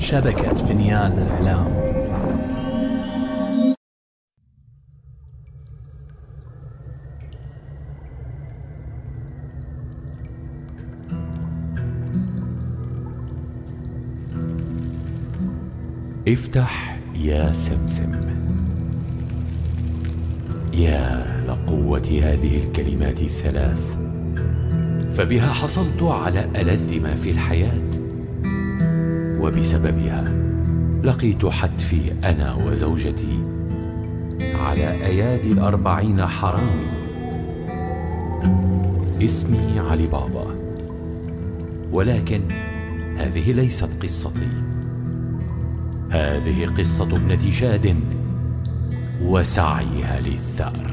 شبكة فنيان الإعلام افتح يا سمسم. يا لقوة هذه الكلمات الثلاث فبها حصلت على ألذ ما في الحياة. وبسببها لقيت حتفي أنا وزوجتي على أيادي الأربعين حرام. اسمي علي بابا. ولكن هذه ليست قصتي. هذه قصة ابنة شاد وسعيها للثأر.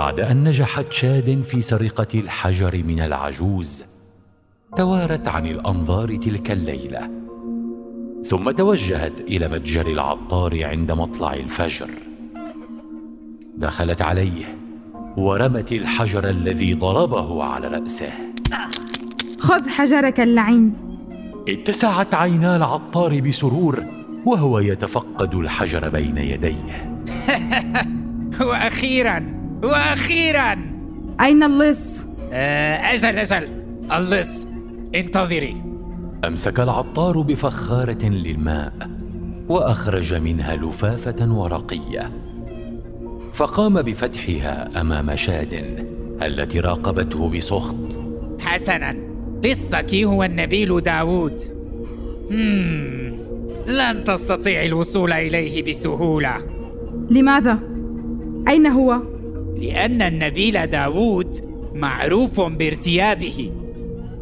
بعد أن نجحت شاد في سرقة الحجر من العجوز توارت عن الأنظار تلك الليلة ثم توجهت إلى متجر العطار عند مطلع الفجر. دخلت عليه ورمت الحجر الذي ضربه على رأسه. خذ حجرك اللعين. اتسعت عينا العطار بسرور وهو يتفقد الحجر بين يديه. وأخيرا وأخيرا. أين اللص؟ آه، أجل أجل. اللص انتظري. أمسك العطار بفخارة للماء وأخرج منها لفافة ورقية. فقام بفتحها أمام شاد التي راقبته بسخط. حسنا. لصك هو النبيل داوود. مم. لن تستطيع الوصول إليه بسهولة. لماذا؟ أين هو؟ لأن النبيل داوود معروف بارتيابه.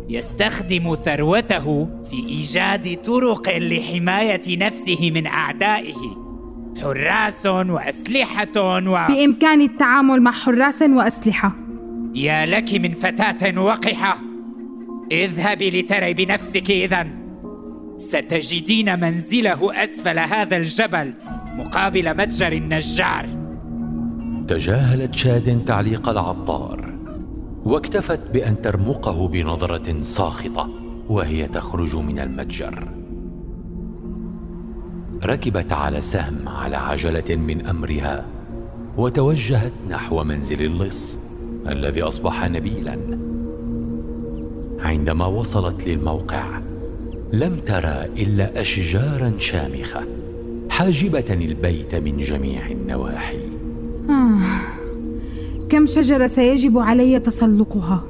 يستخدم ثروته في إيجاد طرق لحماية نفسه من أعدائه. حراس وأسلحة و... بامكاني التعامل مع حراس وأسلحة. يا لك من فتاة وقحة. اذهبي لتري بنفسك إذا ستجدين منزله أسفل هذا الجبل مقابل متجر النجار. تجاهلت شاد تعليق العطار واكتفت بأن ترمقه بنظرة ساخطة وهي تخرج من المتجر. ركبت على سهم على عجلة من أمرها وتوجهت نحو منزل اللص الذي أصبح نبيلا. عندما وصلت للموقع لم ترى إلا اشجارا شامخة حاجبة البيت من جميع النواحي. آه. كم شجرة سيجب علي تسلقها؟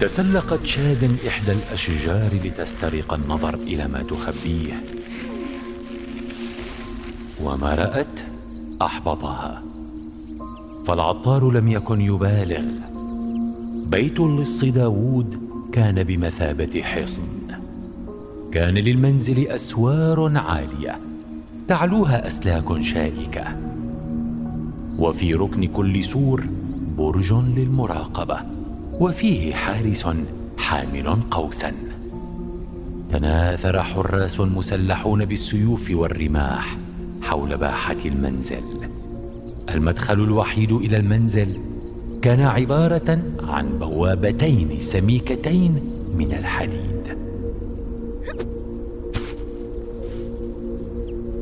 تسلقت شاد إحدى الأشجار لتسترق النظر إلى ما تخبيه. وما رأت أحبطها. فالعطار لم يكن يبالغ. بيت اللص داوود كان بمثابة حصن. كان للمنزل أسوار عالية. تعلوها أسلاك شائكة. وفي ركن كل سور برج للمراقبة وفيه حارس حامل قوسا. تناثر حراس مسلحون بالسيوف والرماح حول باحة المنزل. المدخل الوحيد إلى المنزل كان عبارة عن بوابتين سميكتين من الحديد.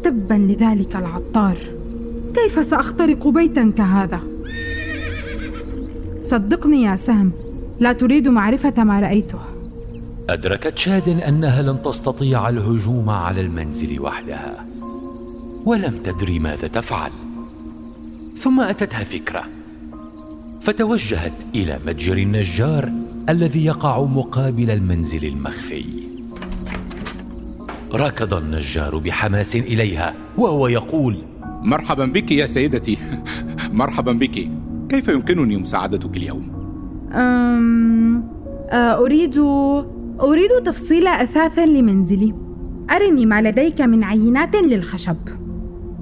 تبا لذلك العطار. كيف سأخترق بيتا كهذا؟ صدقني يا سهم لا تريد معرفة ما رايته أدركت شاد أنها لن تستطيع الهجوم على المنزل وحدها. ولم تدري ماذا تفعل. ثم أتتها فكرة. فتوجهت إلى متجر النجار الذي يقع مقابل المنزل المخفي. ركض النجار بحماس إليها وهو يقول مرحبا بك يا سيدتي. مرحبا بك. كيف يمكنني مساعدتك اليوم؟ أم... آه، أريد أريد تفصيل أثاث لمنزلي. أرني ما لديك من عينات للخشب.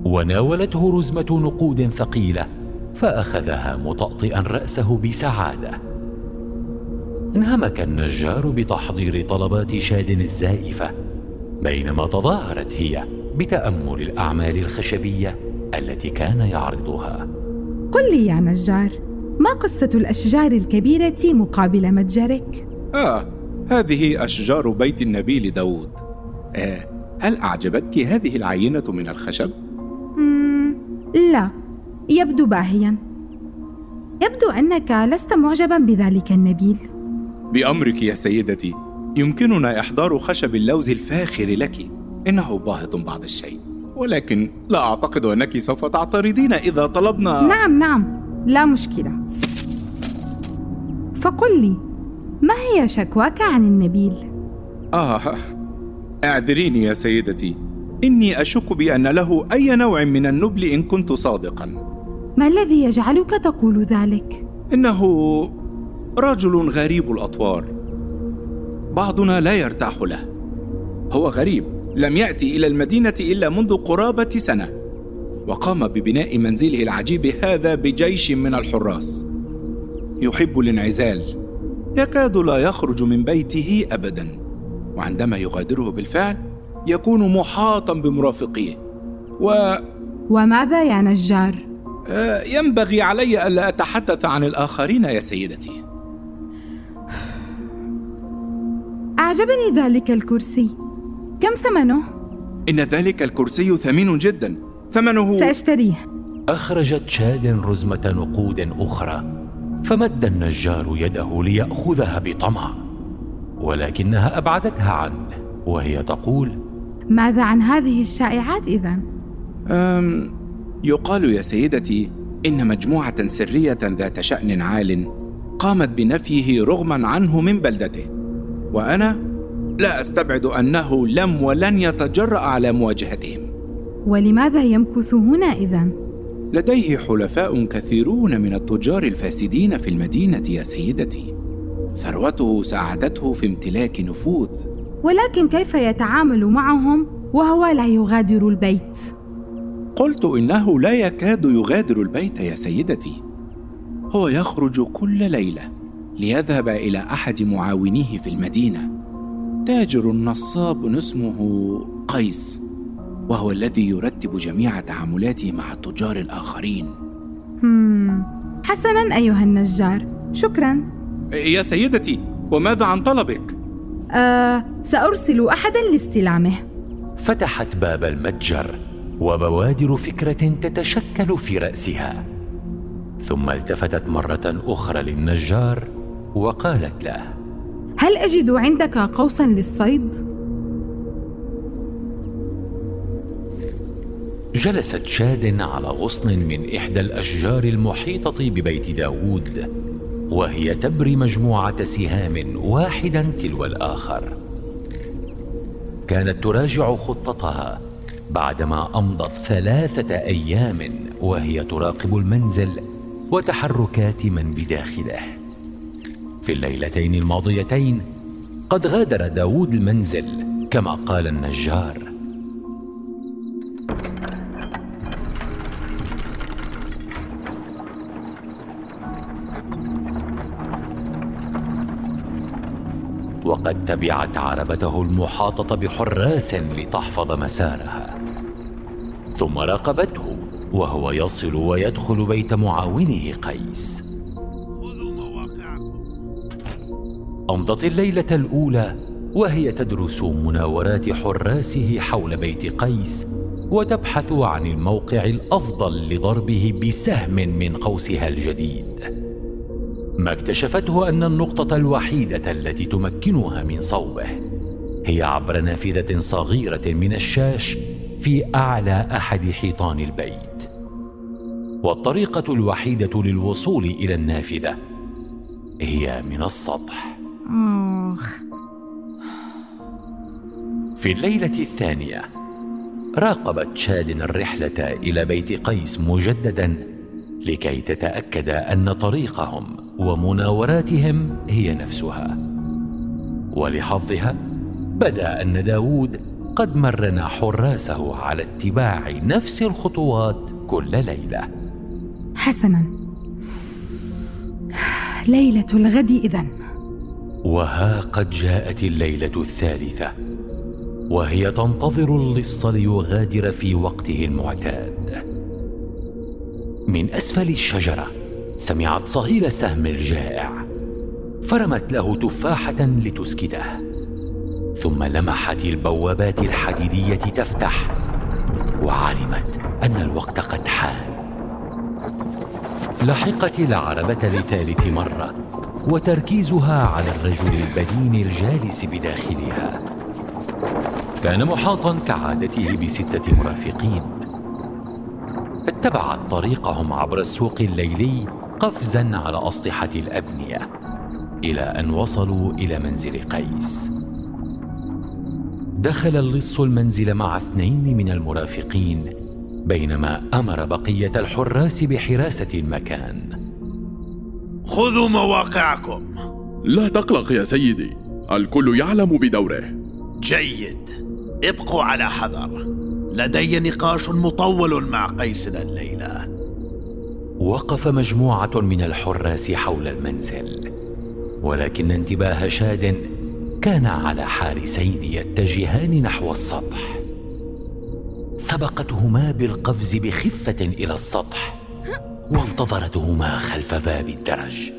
وناولته رزمة نقود ثقيلة فأخذها مطأطئا رأسه بسعادة. انهمك النجار بتحضير طلبات شاد الزائفة بينما تظاهرت هي بتأمل الأعمال الخشبية. التي كان يعرضها. قل لي يا نجار ما قصة الأشجار الكبيرة مقابل متجرك؟ آه هذه أشجار بيت النبيل داود آه هل أعجبتك هذه العينة من الخشب؟ مم لا يبدو باهيا. يبدو أنك لست معجبا بذلك النبيل. بأمرك يا سيدتي يمكننا إحضار خشب اللوز الفاخر لك. إنه باهظ بعض الشيء. ولكن لا أعتقد أنك سوف تعترضين إذا طلبنا. نعم نعم. لا مشكلة. فقل لي ما هي شكواك عن النبيل؟ آه أعذريني يا سيدتي. إني أشك بأن له أي نوع من النبل إن كنت صادقا. ما الذي يجعلك تقول ذلك؟ إنه رجل غريب الأطوار. بعضنا لا يرتاح له. هو غريب. لم يأتي إلى المدينة إلا منذ قرابة سنة. وقام ببناء منزله العجيب هذا بجيش من الحراس. يحب الانعزال. يكاد لا يخرج من بيته ابدا. وعندما يغادره بالفعل يكون محاطا بمرافقيه. و وماذا يا نجار؟ آه، ينبغي علي ألا أتحدث عن الآخرين يا سيدتي. أعجبني ذلك الكرسي. كم ثمنه؟ إن ذلك الكرسي ثمين جدا. ثمنه سأشتريه. أخرجت شاد رزمة نقود أخرى فمد النجار يده ليأخذها بطمع ولكنها أبعدتها عنه وهي تقول ماذا عن هذه الشائعات إذا؟ أم يقال يا سيدتي إن مجموعة سرية ذات شأن عال قامت بنفيه رغما عنه من بلدته وأنا لا أستبعد أنه لم ولن يتجرأ على مواجهتهم. ولماذا يمكث هنا إذا؟ لديه حلفاء كثيرون من التجار الفاسدين في المدينة يا سيدتي. ثروته ساعدته في امتلاك نفوذ. ولكن كيف يتعامل معهم وهو لا يغادر البيت؟ قلت إنه لا يكاد يغادر البيت يا سيدتي. هو يخرج كل ليلة ليذهب إلى أحد معاونيه في المدينة. تاجر نصاب اسمه قيس وهو الذي يرتب جميع تعاملاته مع التجار الآخرين. حسنا أيها النجار شكرا يا سيدتي وماذا عن طلبك؟ آه سأرسل أحدا لاستلامه فتحت باب المتجر وبوادر فكرة تتشكل في رأسها ثم التفتت مرة أخرى للنجار وقالت له هل أجد عندك قوسا للصيد؟ جلست شاد على غصن من إحدى الأشجار المحيطة ببيت داوود وهي تبري مجموعة سهام واحدا تلو الآخر كانت تراجع خطتها بعدما أمضت ثلاثة أيام وهي تراقب المنزل وتحركات من بداخله في الليلتين الماضيتين قد غادر داود المنزل كما قال النجار. وقد تبعت عربته المحاطة بحراس لتحفظ مسارها. ثم راقبته وهو يصل ويدخل بيت معاونه قيس. أمضت الليلة الأولى وهي تدرس مناورات حراسه حول بيت قيس وتبحث عن الموقع الأفضل لضربه بسهم من قوسها الجديد. ما اكتشفته أن النقطة الوحيدة التي تمكنها من صوبه هي عبر نافذة صغيرة من الشاش في أعلى أحد حيطان البيت. والطريقة الوحيدة للوصول إلى النافذة هي من السطح. في الليلة الثانية راقبت شاد الرحلة إلى بيت قيس مجددا لكي تتأكد أن طريقهم ومناوراتهم هي نفسها. ولحظها بدأ أن داود قد مرن حراسه على اتباع نفس الخطوات كل ليلة. حسنا. ليلة الغد إذن. وها قد جاءت الليلة الثالثة وهي تنتظر اللص ليغادر في وقته المعتاد. من أسفل الشجرة سمعت صهيل سهم الجائع فرمت له تفاحة لتسكته ثم لمحت البوابات الحديدية تفتح وعلمت أن الوقت قد حان. لحقت العربة لثالث مرة وتركيزها على الرجل البدين الجالس بداخلها. كان محاطا كعادته بستة مرافقين. اتبعت طريقهم عبر السوق الليلي قفزا على أسطحة الأبنية إلى أن وصلوا إلى منزل قيس. دخل اللص المنزل مع اثنين من المرافقين بينما أمر بقية الحراس بحراسة المكان. خذوا مواقعكم. لا تقلق يا سيدي الكل يعلم بدوره. جيد. ابقوا على حذر. لدي نقاش مطول مع قيسنا الليلة. وقف مجموعة من الحراس حول المنزل ولكن انتباه شاد كان على حارسين يتجهان نحو السطح. سبقتهما بالقفز بخفة إلى السطح. وانتظرتهما خلف باب الدرج.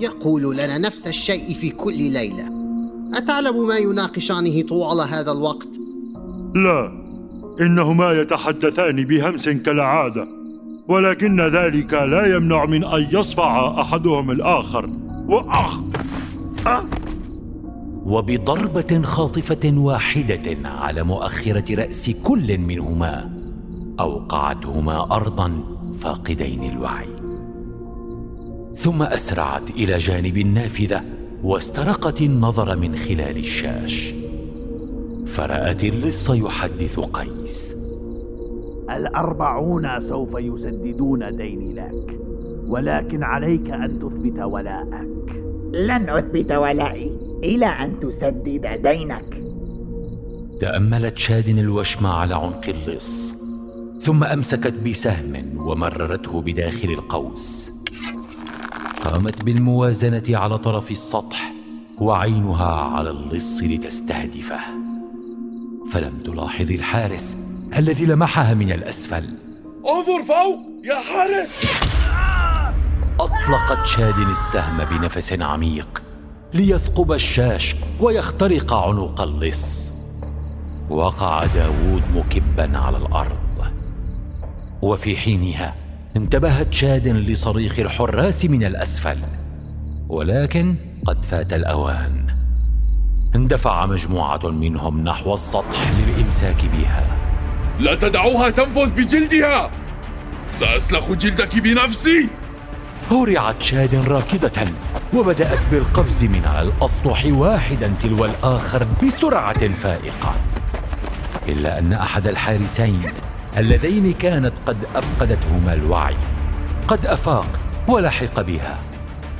يقول لنا نفس الشيء في كل ليلة. أتعلم ما يناقشانه طوال هذا الوقت؟ لا إنهما يتحدثان بهمس كالعادة ولكن ذلك لا يمنع من أن يصفع أحدهم الآخر. واخ أه؟ وبضربة خاطفة واحدة على مؤخرة رأس كل منهما أوقعتهما ارضا فاقدين الوعي. ثم أسرعت إلى جانب النافذة واسترقت النظر من خلال الشاش. فرأت اللص يحدث قيس. الأربعون سوف يسددون ديني لك ولكن عليك أن تثبت ولاءك. لن أثبت ولائي. إلى أن تسدد دينك. تأملت شاد الوشم على عنق اللص ثم أمسكت بسهم ومررته بداخل القوس. قامت بالموازنة على طرف السطح وعينها على اللص لتستهدفه. فلم تلاحظ الحارس الذي لمحها من الأسفل. انظر فوق يا حارس! أطلقت شاد السهم بنفس عميق ليثقب الشاش ويخترق عنق اللص. وقع داوود مكبا على الأرض. وفي حينها انتبهت شاد لصريخ الحراس من الأسفل. ولكن قد فات الأوان. اندفع مجموعة منهم نحو السطح للإمساك بها. لا تدعوها تنفذ بجلدها! سأسلخ جلدك بنفسي! هرعت شاد راكضة وبدأت بالقفز من على الأسطح واحدا تلو الآخر بسرعة فائقة. إلا أن أحد الحارسين اللذين كانت قد أفقدتهما الوعي قد أفاق ولحق بها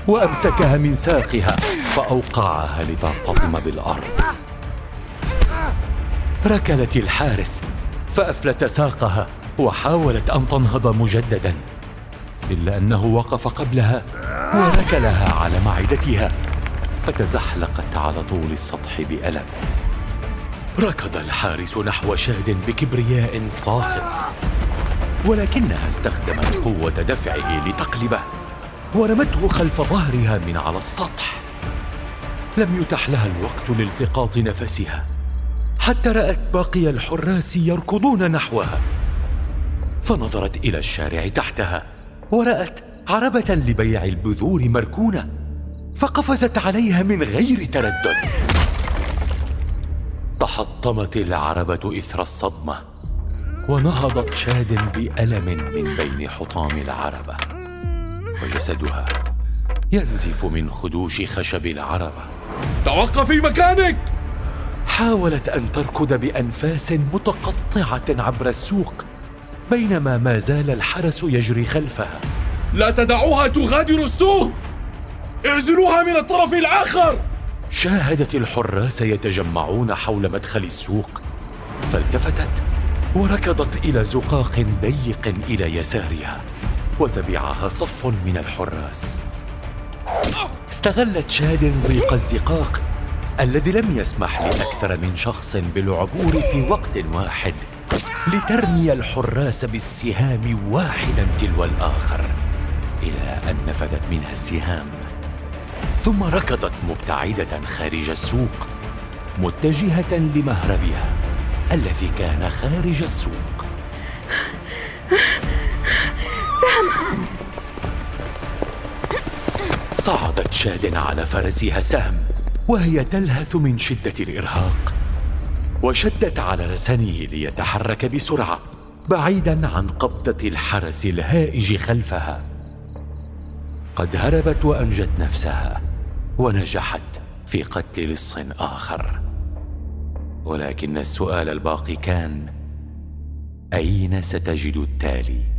وأمسكها من ساقها فأوقعها لترتطم بالأرض. ركلت الحارس فأفلت ساقها وحاولت أن تنهض مجددا. إلا أنه وقف قبلها وركلها على معدتها فتزحلقت على طول السطح بألم. ركض الحارس نحو شاد بكبرياء صاخب ولكنها استخدمت قوة دفعه لتقلبه ورمته خلف ظهرها من على السطح. لم يتح لها الوقت لالتقاط نفسها حتى رأت باقي الحراس يركضون نحوها. فنظرت إلى الشارع تحتها ورأت عربة لبيع البذور مركونة فقفزت عليها من غير تردد. تحطمت العربة إثر الصدمة ونهضت شاد بألم من بين حطام العربة وجسدها ينزف من خدوش خشب العربة. توقفي مكانك! حاولت أن تركض بأنفاس متقطعة عبر السوق بينما ما زال الحرس يجري خلفها. لا تدعوها تغادر السوق! اعزلوها من الطرف الآخر! شاهدت الحراس يتجمعون حول مدخل السوق فالتفتت وركضت إلى زقاق ضيق إلى يسارها وتبعها صف من الحراس. استغلت شاد ضيق الزقاق الذي لم يسمح لأكثر من شخص بالعبور في وقت واحد. لترمي الحراس بالسهام واحدا تلو الآخر إلى أن نفذت منها السهام. ثم ركضت مبتعدة خارج السوق متجهة لمهربها الذي كان خارج السوق. سهم صعدت شاد على فرسها سهم وهي تلهث من شدة الإرهاق. وشدت على رسنه ليتحرك بسرعة بعيدا عن قبضة الحرس الهائج خلفها. قد هربت وأنجت نفسها ونجحت في قتل لص آخر. ولكن السؤال الباقي كان أين ستجد التالي؟